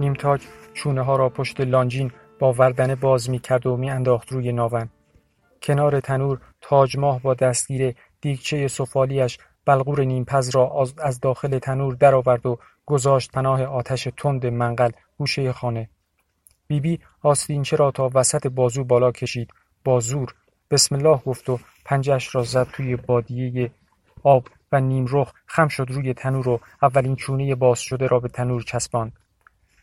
نیمتاج چونه ها را پشت لانجین با وردنه باز می کرد و می انداخت روی ناون. کنار تنور تاج ماه با دستگیر دیگچه سفالیش بلغور نیمپز را از داخل تنور درآورد و گذاشت پناه آتش تند منقل گوشه خانه. بیبی آستینچه را تا وسط بازو بالا کشید با زور بسم الله گفت و پنجش را زد توی بادیه آب و نیمرخ خم شد روی تنور و اولین چونه باز شده را به تنور چسباند.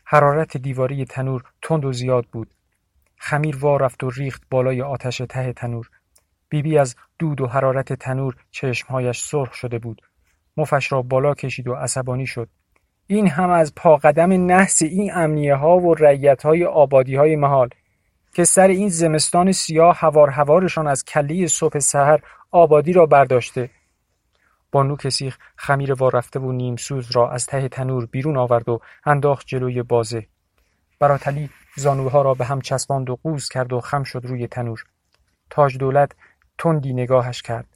حرارت دیواری تنور تند و زیاد بود. خمیر وا رفت و ریخت بالای آتش ته تنور. بیبی بی از دود و حرارت تنور چشمهایش سرخ شده بود. مفش را بالا کشید و عصبانی شد. این هم از پاقدم نحس این امنیه ها و رعیت های آبادی های محال که سر این زمستان سیاه هوار هوارشان از کله صبح سحر آبادی را برداشته بانو کسیخ خمیر وارفته و نیمسوز را از ته تنور بیرون آورد و انداخت جلوی بازه براتلی زانوها را به هم چسباند و قوز کرد و خم شد روی تنور تاج دولت تندی نگاهش کرد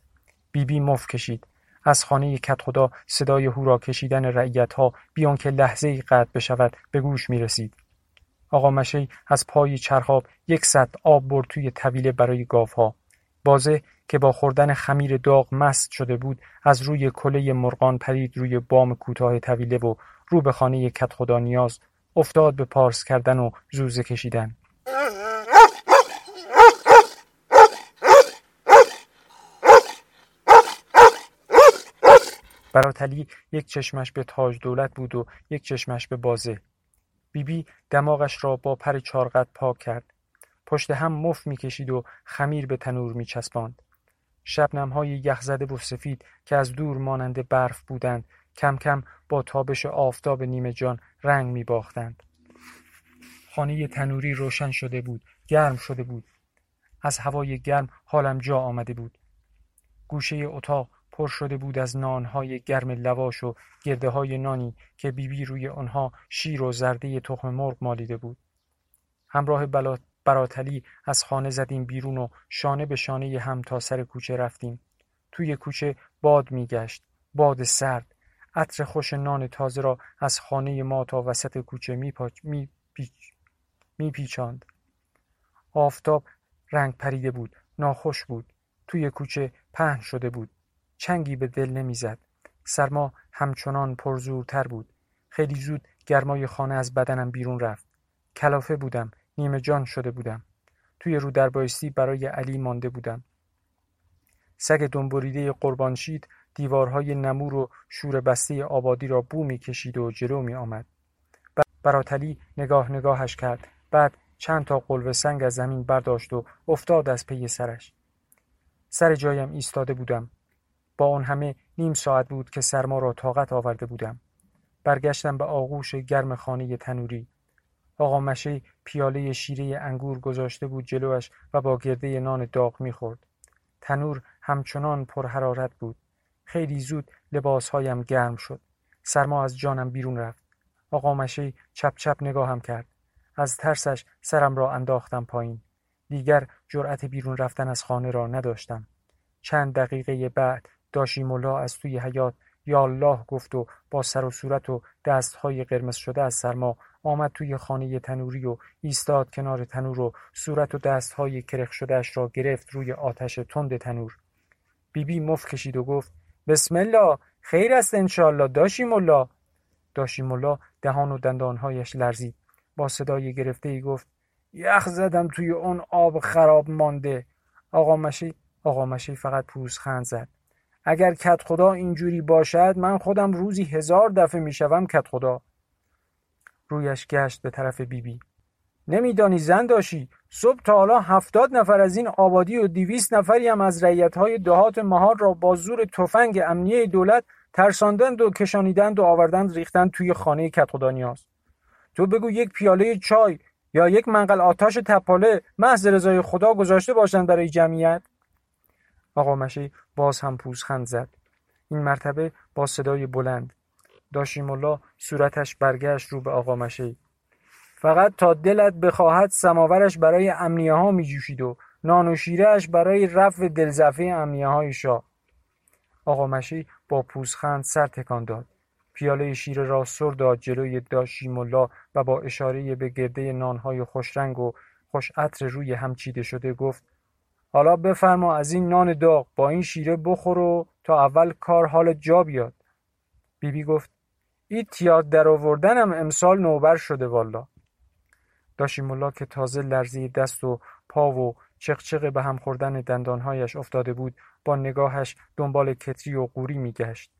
بیبی بی مف کشید از خانه کت خدا صدای هورا کشیدن رعیت ها بیان که لحظه ای قطع بشود به گوش می رسید. آقا مشی از پای چرخاب یک سطح آب برد توی طویله برای گاوها. بازه که با خوردن خمیر داغ مست شده بود از روی کله مرغان پرید روی بام کوتاه طویله و رو به خانه کت خدا نیاز افتاد به پارس کردن و زوزه کشیدن. براتلی یک چشمش به تاج دولت بود و یک چشمش به بازه. بیبی بی دماغش را با پر چارقد پاک کرد. پشت هم مف می‌کشید و خمیر به تنور میچسباند. های یخزده و سفید که از دور مانند برف بودند کم کم با تابش آفتاب نیمه جان رنگ می باختند. خانه تنوری روشن شده بود گرم شده بود از هوای گرم حالم جا آمده بود گوشه اتاق پر شده بود از نانهای گرم لواش و گرده های نانی که بیبی بی روی آنها شیر و زرده تخم مرغ مالیده بود. همراه براتلی از خانه زدیم بیرون و شانه به شانه هم تا سر کوچه رفتیم. توی کوچه باد میگشت. باد سرد. عطر خوش نان تازه را از خانه ما تا وسط کوچه میپاچ می میپیچاند. آفتاب رنگ پریده بود. ناخوش بود. توی کوچه پهن شده بود. چنگی به دل نمی‌زد. سرما همچنان پرزورتر بود. خیلی زود گرمای خانه از بدنم بیرون رفت. کلافه بودم. نیمه جان شده بودم. توی رو در بایستی برای علی مانده بودم. سگ دنبریده قربانشید دیوارهای نمور و شور بسته آبادی را بو می کشید و جلو می آمد. براتلی نگاه نگاهش کرد. بعد چند تا قلوه سنگ از زمین برداشت و افتاد از پی سرش. سر جایم ایستاده بودم. با آن همه نیم ساعت بود که سرما را طاقت آورده بودم. برگشتم به آغوش گرم خانه تنوری. آقا مشه پیاله شیره انگور گذاشته بود جلوش و با گرده نان داغ می‌خورد. تنور همچنان پرحرارت بود. خیلی زود لباسهایم گرم شد. سرما از جانم بیرون رفت. آقا مشه چپ چپ نگاهم کرد. از ترسش سرم را انداختم پایین. دیگر جرأت بیرون رفتن از خانه را نداشتم. چند دقیقه بعد داشیمولا از توی حیات یا الله گفت و با سر و صورت و دستهای قرمز شده از سرما آمد توی خانه تنوری و ایستاد کنار تنور و صورت و دستهای کرخ شدهش را گرفت روی آتش تند تنور. بیبی بی مف کشید و گفت بسم الله خیر است انشالله داشیم الله داشیم الله دهان و دندانهایش لرزید. با صدای گرفته ای گفت یخ زدم توی اون آب خراب مانده. آقا مشی آقا مشی فقط خند زد. اگر کت خدا اینجوری باشد من خودم روزی هزار دفعه می‌شوم کت خدا. رویش گشت به طرف بیبی بی. نمیدانی زن داشی صبح تا حالا هفتاد نفر از این آبادی و دیویست نفری هم از های دهات مهار را با زور تفنگ امنیه دولت ترساندند و کشانیدند و آوردند ریختند توی خانه کت خدا نیاز. تو بگو یک پیاله چای یا یک منقل آتش تپاله محض رضای خدا گذاشته باشند برای جمعیت؟ آقا مشی باز هم پوزخند زد. این مرتبه با صدای بلند. داشیم الله صورتش برگشت رو به آقا مشی فقط تا دلت بخواهد سماورش برای امنیه ها می جوشید و نان و شیرهش برای رفع دلزفه امنیه های شاه. آقا مشی با پوزخند سر تکان داد. پیاله شیر را سر داد جلوی داشیمولا و با اشاره به گرده نانهای خوشرنگ و خوش عطر روی هم چیده شده گفت حالا بفرما از این نان داغ با این شیره بخور و تا اول کار حال جا بیاد. بیبی بی گفت این تیاد در آوردنم امسال نوبر شده والا داشیمولا که تازه لرزی دست و پا و چقچق به هم خوردن دندانهایش افتاده بود با نگاهش دنبال کتری و قوری میگشت.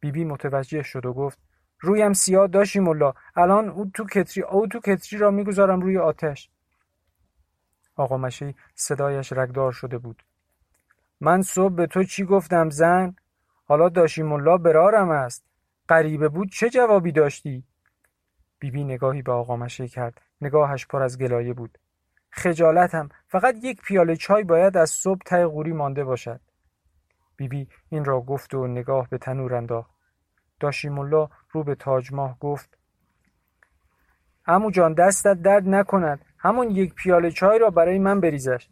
بیبی متوجه شد و گفت رویم سیاه داشی ملا الان او تو کتری او تو کتری را می‌گذارم روی آتش. آقا مشی صدایش رگدار شده بود. من صبح به تو چی گفتم زن؟ حالا داشی ملا برارم است. غریبه بود چه جوابی داشتی؟ بیبی نگاهی به آقا مشه کرد. نگاهش پر از گلایه بود. خجالتم. فقط یک پیاله چای باید از صبح ته قوری مانده باشد. بیبی بی این را گفت و نگاه به تنور انداخت. داشیم الله رو به تاج ماه گفت امو جان دستت درد نکند. همون یک پیاله چای را برای من بریزش.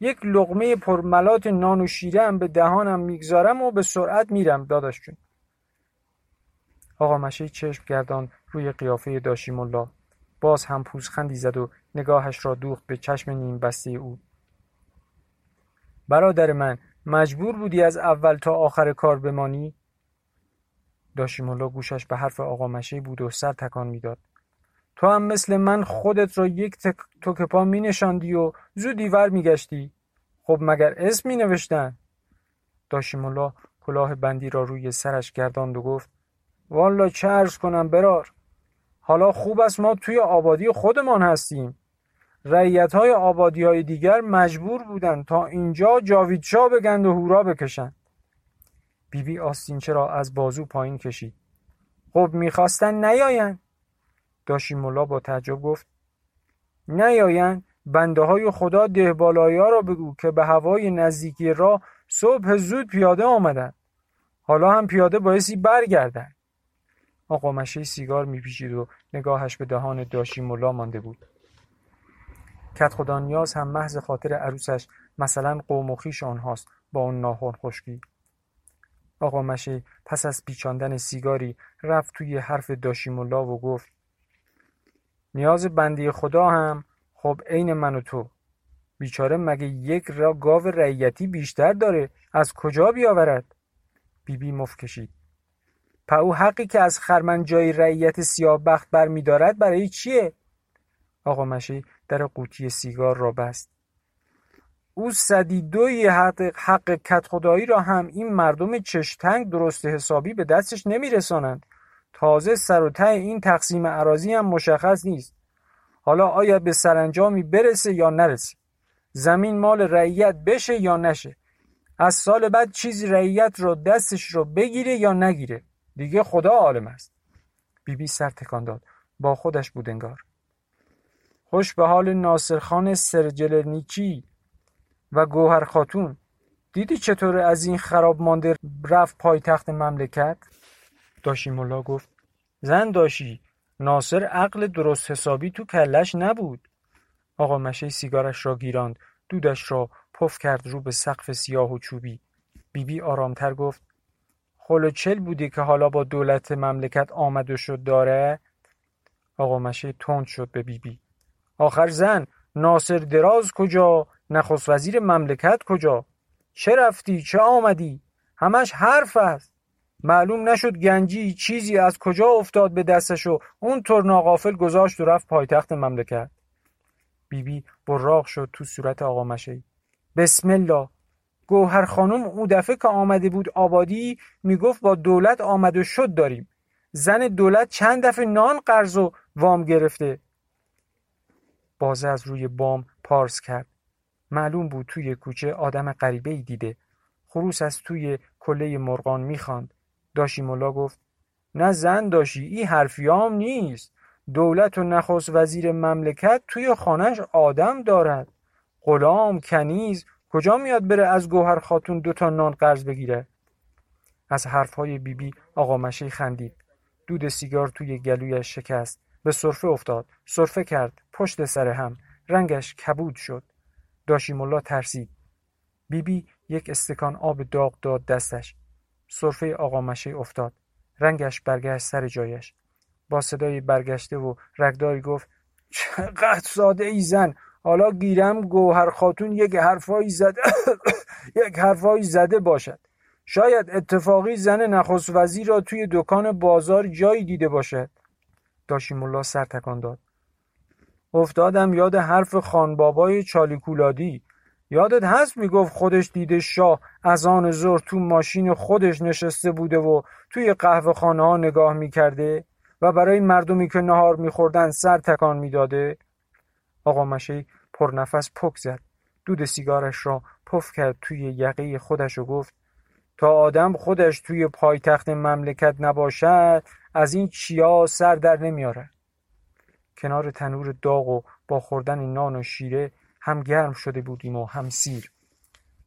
یک لغمه پرملات نان و شیره هم به دهانم می‌گذارم و به سرعت میرم داداش جون. آقا مشه چشم گردان روی قیافه داشیم الله باز هم پوزخندی زد و نگاهش را دوخت به چشم نیم بسته او. برادر من مجبور بودی از اول تا آخر کار بمانی؟ داشیمولا گوشش به حرف آقا مشه بود و سر تکان می‌داد. تو هم مثل من خودت را یک تک پا می نشاندی و زودی ور می گشتی خب مگر اسم می نوشتن داشیمولا کلاه بندی را روی سرش گرداند و گفت والا چه ارز کنم برار؟ حالا خوب است ما توی آبادی خودمان هستیم. رعیت های آبادی های دیگر مجبور بودند تا اینجا جاویدشا بگند و هورا بکشند. بیبی بی آستینچه را از بازو پایین کشید. خب می‌خواستن نیاین داشی ملا با تعجب گفت نیاین بنده های خدا دهبالایی را بگو که به هوای نزدیکی را صبح زود پیاده آمدن حالا هم پیاده بایستی برگردن آقا مشه سیگار میپیچید و نگاهش به دهان داشی مانده بود. کت خدا نیاز هم محض خاطر عروسش مثلا قوم و خیش آنهاست با اون ناخون خشکی. آقا مشه پس از پیچاندن سیگاری رفت توی حرف داشیمولا و گفت نیاز بندی خدا هم خب عین من و تو. بیچاره مگه یک را گاو رعیتی بیشتر داره؟ از کجا بیاورد؟ بیبی بی مف کشید. او حقی که از خرمن جای رعیت سیاه بخت بر می دارد برای چیه؟ آقا مشی در قوطی سیگار را بست. او دوی حق, حق کت خدایی را هم این مردم چشتنگ درست حسابی به دستش نمیرسانند تازه سر و ته این تقسیم عراضی هم مشخص نیست. حالا آیا به سرانجامی برسه یا نرسه؟ زمین مال رعیت بشه یا نشه؟ از سال بعد چیزی رعیت رو دستش رو بگیره یا نگیره؟ دیگه خدا عالم است. بیبی بی سر تکان داد. با خودش بود انگار. خوش به حال ناصرخان سرجلنیکی و گوهر خاتون. دیدی چطور از این خراب مانده رفت پایتخت مملکت؟ داشی ملا گفت زن داشی ناصر عقل درست حسابی تو کلش نبود. آقا مشه سیگارش را گیراند دودش را پف کرد رو به سقف سیاه و چوبی. بیبی بی آرامتر گفت چل بودی که حالا با دولت مملکت آمد و شد داره؟ آقا مشه تند شد به بیبی. بی. آخر زن ناصر دراز کجا؟ نخست وزیر مملکت کجا؟ چه رفتی؟ چه آمدی؟ همش حرف است. معلوم نشد گنجی چیزی از کجا افتاد به دستش و اون طور ناقافل گذاشت و رفت پایتخت مملکت. بیبی بی براغ شد تو صورت آقا مشهی. بسم الله. گوهر خانم او دفعه که آمده بود آبادی می‌گفت با دولت آمد و شد داریم. زن دولت چند دفعه نان قرض و وام گرفته. بازه از روی بام پارس کرد. معلوم بود توی کوچه آدم غریبه ای دیده. خروس از توی کله مرغان می‌خواند. داشی ملا گفت نه زن داشی این حرفیام نیست. دولت و نخست وزیر مملکت توی خانهش آدم دارد. غلام کنیز کجا میاد بره از گوهر خاتون دوتا نان قرض بگیره؟ از حرفهای بیبی آقا مشه خندید. دود سیگار توی گلویش شکست. به صرفه افتاد. صرفه کرد. پشت سر هم. رنگش کبود شد. داشیمولا ترسید. بیبی بی یک استکان آب داغ داد دستش. صرفه آقا مشه افتاد. رنگش برگشت سر جایش. با صدای برگشته و رگداری گفت چقدر ساده ای زن. حالا گیرم گوهر خاتون یک حرفایی زده یک حرفایی زده باشد. شاید اتفاقی زن نخست وزیر را توی دکان بازار جایی دیده باشد. داشی ملا سر تکان داد. افتادم یاد حرف خانبابای چالیکولادی. یادت هست می‌گفت خودش دیده شاه از آن زور تو ماشین خودش نشسته بوده و توی قهوه خانه ها نگاه می‌کرده و برای مردمی که نهار میخوردن سر تکان می‌داده؟ آقا مشی پرنفس پک زد. دود سیگارش را پف کرد توی یقه خودش و گفت تا آدم خودش توی پایتخت مملکت نباشد از این چیا سر در نمیاره کنار تنور داغ و با خوردن نان و شیره هم گرم شده بودیم و هم سیر.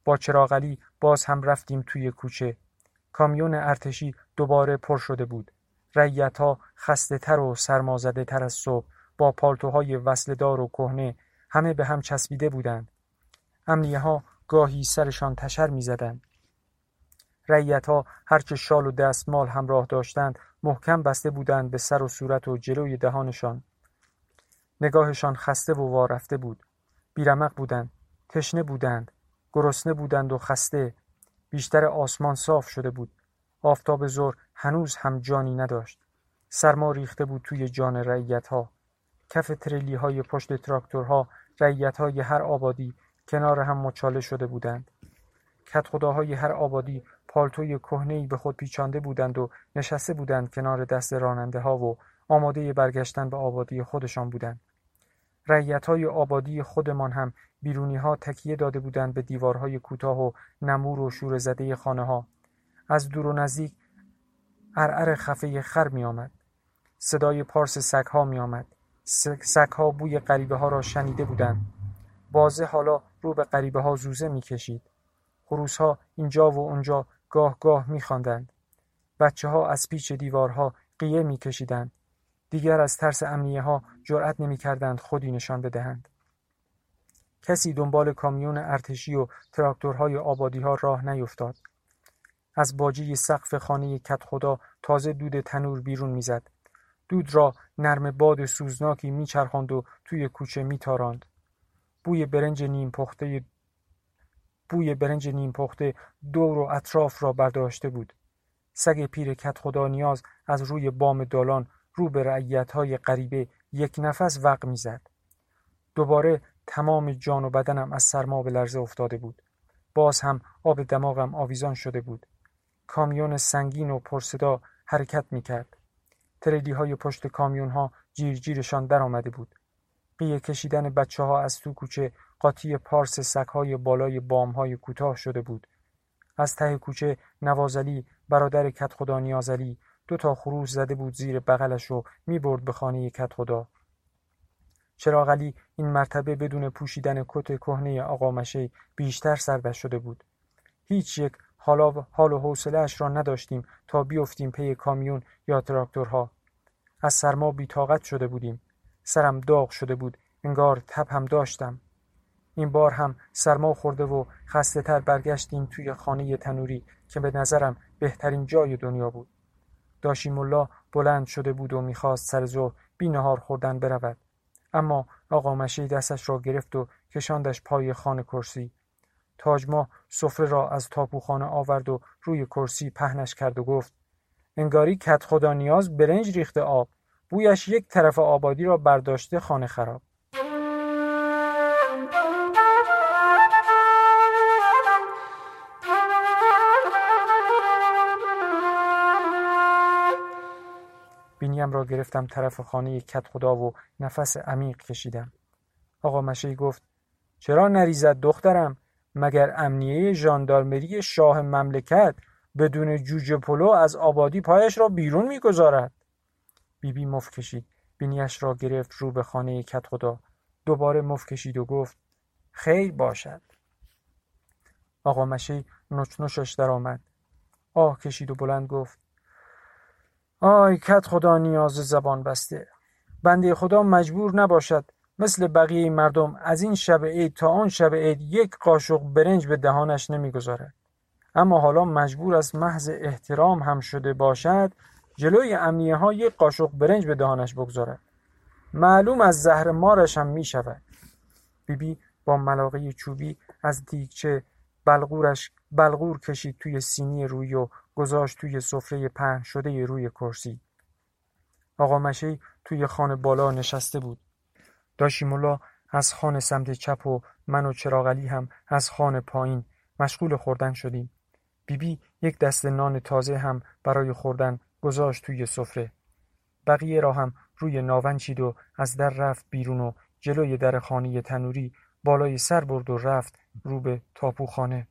با چراغلی باز هم رفتیم توی کوچه. کامیون ارتشی دوباره پر شده بود. ها خسته تر و سرمازده تر از صبح. با پالتوهای وصلدار و کهنه همه به هم چسبیده بودند. امنیه ها گاهی سرشان تشر می زدند. ریت ها هرچه شال و دستمال همراه داشتند محکم بسته بودند به سر و صورت و جلوی دهانشان. نگاهشان خسته و وارفته بود. بیرمق بودند تشنه بودند گرسنه بودند و خسته. بیشتر آسمان صاف شده بود. آفتاب زور هنوز هم جانی نداشت. سرما ریخته بود توی جان رعیت ها کف تریلی های پشت تراکتورها رعیت های هر آبادی کنار هم مچاله شده بودند. کت خداهای هر آبادی پالتوی کهنهای به خود پیچانده بودند و نشسته بودند کنار دست راننده ها و آماده برگشتن به آبادی خودشان بودند. های آبادی خودمان هم ها تکیه داده بودند به دیوارهای کوتاه و نمور و شور زده ها از دور و نزدیک ارعر خفه خر می آمد. صدای پارس سگها می آمد. سگها بوی غریبه ها را شنیده بودند. بازه حالا رو به غریبه ها زوزه می کشید. خروس ها اینجا و اونجا گاه گاه می خواندند. بچه ها از پیچ دیوارها قیه می کشیدند. دیگر از ترس امنیه ها جرأت نمی کردند خودی نشان بدهند. کسی دنبال کامیون ارتشی و تراکتورهای آبادی ها راه نیفتاد. از باجی سقف خانه کت خدا تازه دود تنور بیرون می‌زد. دود را نرم باد سوزناکی میچرخاند و توی کوچه میتاراند. بوی برنج نیم پخته بوی برنج نیم پخته دور و اطراف را برداشته بود. سگ پیر کت خدا نیاز از روی بام دالان رو به های غریبه یک نفس وق می‌زد. دوباره تمام جان و بدنم از سرما به لرزه افتاده بود. باز هم آب دماغم آویزان شده بود. کامیون سنگین و پرصدا حرکت می‌کرد. تریلی های پشت کامیون ها جیر جیرشان در آمده بود. قیه کشیدن بچه ها از تو کوچه قاطی پارس سک های بالای بام های کوتاه شده بود. از ته کوچه نوازلی برادر کت خدا نیازلی دو تا خروس زده بود زیر بغلش و می‌برد به خانه کت خدا. چراغلی این مرتبه بدون پوشیدن کت کهنه آقا مشه بیشتر سردش شده بود. هیچ یک حالا حال و حوصلهاش را نداشتیم تا بیفتیم پی کامیون یا تراکتورها. از سرما بیتاقت شده بودیم. سرم داغ شده بود. انگار تب هم داشتم. این بار هم سرما خورده و خسته تر برگشتیم توی خانه تنوری که به نظرم بهترین جای دنیا بود. ملا بلند شده بود و می‌خواست سر ظهر بی نهار خوردن برود. اما آقا مشی دستش را گرفت و کشاندش پای خانه کرسی. تاجما سفره را از تاپوخانه آورد و روی کرسی پهنش کرد و گفت انگاری کت خدا نیاز برنج ریخته آب. بویش یک طرف آبادی را برداشته خانه خراب. بینیم را گرفتم طرف خانه کت خدا و نفس عمیق کشیدم. آقا مشی گفت چرا نریزد دخترم؟ مگر امنیه ژاندارمری شاه مملکت بدون جوجه پلو از آبادی پایش را بیرون می‌گذارد؟ بیبی مف کشید. بینیش را گرفت رو به خانه کت خدا. دوباره مف کشید و گفت خیر باشد. آقا مشی نچنشش در آمد آه کشید و بلند گفت آی کت خدا نیاز زبان بسته. بنده خدا مجبور نباشد مثل بقیه مردم از این شب عید تا آن شب عید یک قاشق برنج به دهانش نمی‌گذارد. اما حالا مجبور از محض احترام هم شده باشد جلوی امنیه ها یک قاشق برنج به دهانش بگذارد. معلوم از زهر مارش هم می شود بیبی با ملاقه چوبی از دیگچه بلغورش بلغور کشید توی سینی روی و گذاشت توی سفره پهن شده روی کرسی. آقا مشی توی خانه بالا نشسته بود. داشیمولا از خانه سمت چپ و من و چراغلی هم از خانه پایین مشغول خوردن شدیم. بیبی بی یک دست نان تازه هم برای خوردن گذاشت توی سفره. بقیه را هم روی ناون چید و از در رفت بیرون و جلوی در خانه تنوری بالای سر برد و رفت رو به تاپوخانه.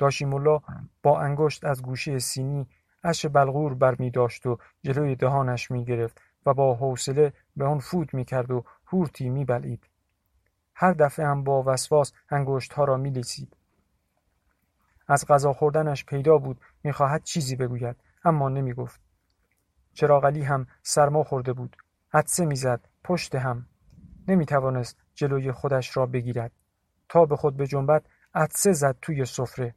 داشیمولا با انگشت از گوشه سینی اش بلغور بر می داشت و جلوی دهانش می گرفت و با حوصله به آن فوت می کرد و هورتی می بلید. هر دفعه هم با وسواس انگشت ها را می لیسید. از غذا خوردنش پیدا بود می‌خواهد چیزی بگوید اما نمی گفت. چراغلی هم سرما خورده بود. عدسه می‌زد پشت هم. نمی توانست جلوی خودش را بگیرد. تا به خود به جنبت عدسه زد توی سفره.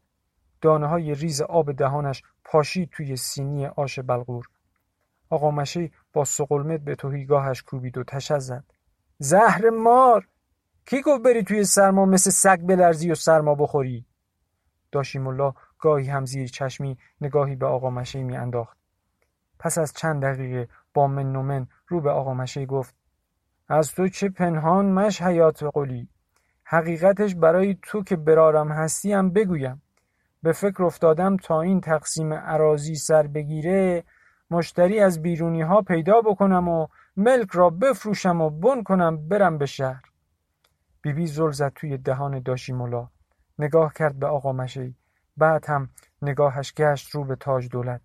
دانه های ریز آب دهانش پاشید توی سینی آش بلغور. آقا مشی با سقلمت به توهیگاهش کوبید و تشز زد. زهر مار! کی گفت بری توی سرما مثل سگ بلرزی و سرما بخوری؟ داشیم الله گاهی هم زیر چشمی نگاهی به آقا مشی می انداخت. پس از چند دقیقه با من من رو به آقا مشی گفت از تو چه پنهان مش حیات قلی حقیقتش برای تو که برارم هستی بگویم به فکر افتادم تا این تقسیم عراضی سر بگیره مشتری از بیرونی ها پیدا بکنم و ملک را بفروشم و بن کنم برم به شهر. بیبی زل زد توی دهان داشی ملا نگاه کرد به آقا مشی. بعد هم نگاهش گشت رو به تاج دولت.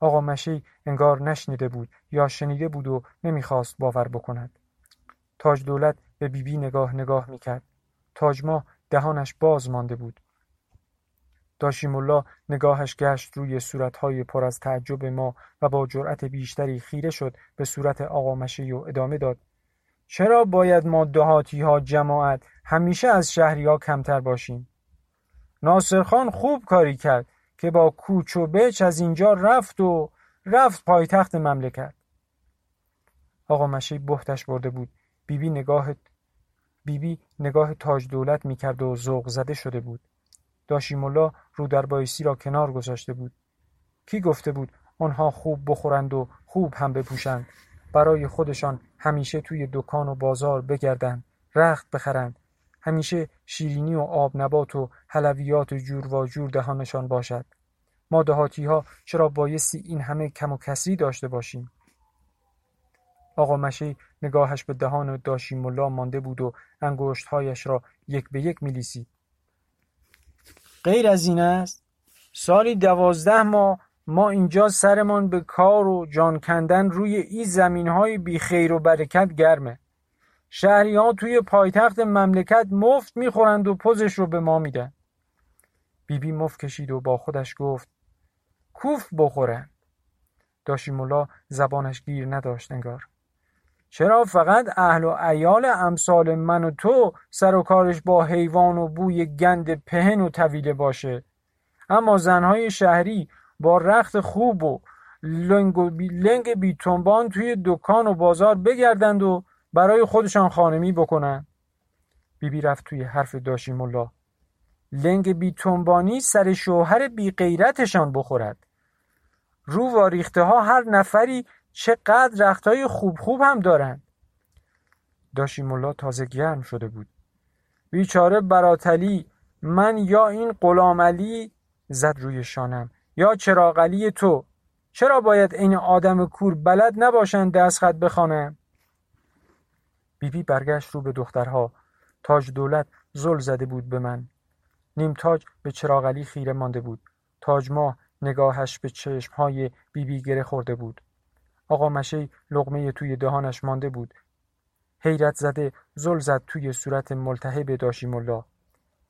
آقا مشی انگار نشنیده بود یا شنیده بود و نمی‌خواست باور بکند. تاج دولت به بیبی نگاه نگاه می‌کرد. تاج ما دهانش باز مانده بود. داشیم نگاهش گشت روی صورتهای پر از تعجب ما و با جرأت بیشتری خیره شد به صورت آقا مشی و ادامه داد. چرا باید ما دهاتی ها جماعت همیشه از شهری ها کمتر باشیم؟ ناصرخان خوب کاری کرد که با کوچ و بچ از اینجا رفت و رفت پایتخت مملکت. آقا مشی بهتش برده بود. بیبی نگاه بیبی نگاه تاج دولت می‌کرد و ذوق زده شده بود. داشیمولا رو در بایسی را کنار گذاشته بود. کی گفته بود آنها خوب بخورند و خوب هم بپوشند؟ برای خودشان همیشه توی دکان و بازار بگردند رخت بخرند. همیشه شیرینی و آب نبات و حلویات جور و جور دهانشان باشد. ما دهاتی ها چرا بایستی این همه کم و کسری داشته باشیم؟ آقا مشی نگاهش به دهان داشی ملا مانده بود و انگشتهایش را یک به یک میلیسید. غیر از این است. سالی دوازده ماه ما اینجا سرمان به کار و جان کندن روی این زمین های بی خیر و برکت گرمه. شهری ها توی پایتخت مملکت مفت می‌خورند و پوزش رو به ما میدن. بیبی مفت کشید و با خودش گفت کوف بخورن. داشیمولا زبانش گیر نداشت انگار. چرا فقط اهل و ایال امثال من و تو سر و کارش با حیوان و بوی گند پهن و طویله باشه؟ اما زنهای شهری با رخت خوب و لنگ, و بی لنگ بیتنبان توی دکان و بازار بگردند و برای خودشان خانمی بکنن. بیبی رفت توی حرف داشی ملا. لنگ بیتنبانی سر شوهر بی غیرتشان بخورد. رو واریخته ها هر نفری چقدر رختهای خوب خوب هم دارند داشی ملا تازه گرم شده بود. بیچاره براتلی من یا این غلامعلی زد روی شانم یا چراغلی تو. چرا باید این آدم کور بلد نباشند دست خط بیبی برگشت رو به دخترها. تاج دولت زل زده بود به من. نیم تاج به چراغلی خیره مانده بود. تاج ماه نگاهش به چشمهای بیبی گره خورده بود. آقا مشی لغمه توی دهانش مانده بود. حیرت زده زل زد توی صورت ملتهب داشی ملا.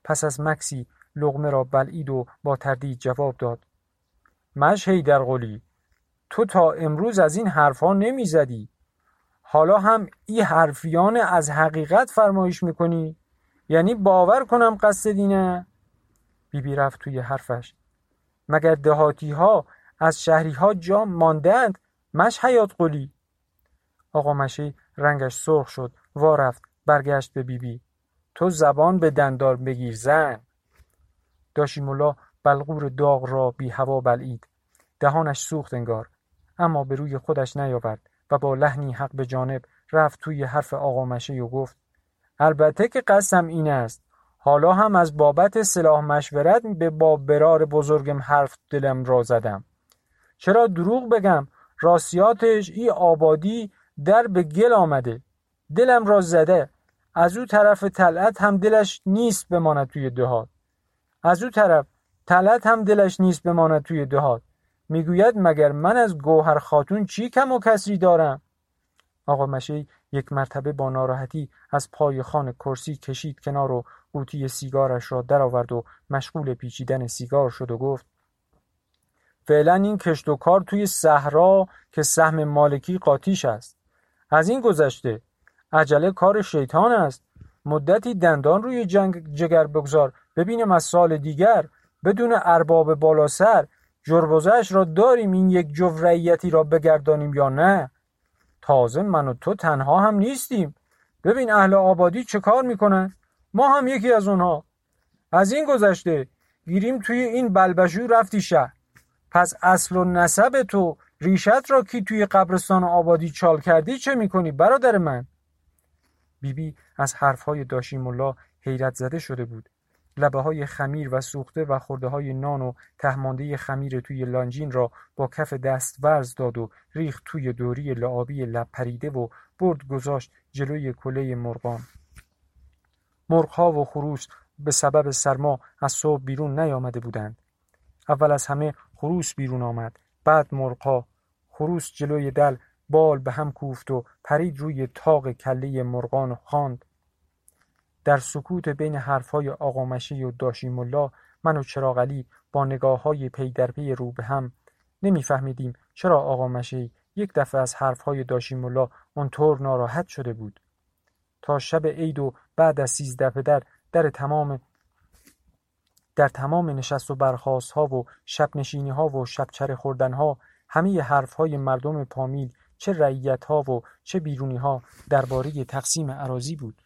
پس از مکسی لغمه را بلعید و با تردید جواب داد. مش در قلی تو تا امروز از این نمی زدی حالا هم ای حرفیان از حقیقت فرمایش می‌کنی؟ یعنی باور کنم قصد دینه؟ بیبی رفت توی حرفش. مگر دهاتی ها از ها جا ماندند؟ مش حیات قلی. آقا مشی رنگش سرخ شد. وا رفت. برگشت به بیبی. بی. تو زبان به دندار بگیر زن. داشی ملا بلغور داغ را بی هوا بلعید. دهانش سوخت انگار. اما به روی خودش نیاورد و با لحنی حق به جانب رفت توی حرف آقا مشی و گفت البته که قسم این است. حالا هم از بابت سلاح مشورت به با برار بزرگم حرف دلم را زدم. چرا دروغ بگم؟ راستیاتش ای آبادی در به گل آمده. دلم را زده. از او طرف طلعت هم دلش نیست بماند توی دهات. از او طرف طلعت هم دلش نیست بماند توی دهات. می‌گوید مگر من از گوهر خاتون چی کم و کسری دارم؟ آقا مشی یک مرتبه با ناراحتی از پای خان کرسی کشید کنار و قوطی سیگارش را درآورد و مشغول پیچیدن سیگار شد و گفت فعلا این کشت و کار توی صحرا که سهم مالکی قاتیش است. از این گذشته عجله کار شیطان است. مدتی دندان روی جنگ جگر بگذار. ببینم از سال دیگر بدون ارباب بالا سر جربزش را داریم این یک جو رعیتی را بگردانیم یا نه؟ تازه من و تو تنها هم نیستیم. ببین اهل آبادی چه کار می‌کنن؟ ما هم یکی از اونها. از این گذشته گیریم توی این بلبشو رفتی شهر. پس اصل و نسب تو ریشت را کی توی قبرستان آبادی چال کردی چه می‌کنی برادر من؟ بیبی بی از حرفهای داشیم الله حیرت زده شده بود. لبه های خمیر و سوخته و خورده های نان و تهمانده خمیر توی لانجین را با کف دست ورز داد و ریخت توی دوری لعابی لب پریده و برد گذاشت جلوی کله مرغان. مرغها و خروس به سبب سرما از صبح بیرون نیامده بودند. اول از همه خروس بیرون آمد. بعد مرغها خروس جلوی دل بال به هم کوفت و پرید روی تاق کله مرغان و خواند. در سکوت بین حرفهای آقا مشی و داشیم الله من و چراغلی با نگاه های پی در پی رو به هم نمیفهمیدیم چرا آقا مشی یک دفعه از حرفهای داشیم الله اونطور ناراحت شده بود. تا شب عید و بعد از سیزده پدر در تمام در تمام نشست و برخواست ها و شب نشینی ها و شبچر خوردن ها همه حرف های مردم پامیل چه رعیت ها و چه بیرونی ها درباره تقسیم عراضی بود.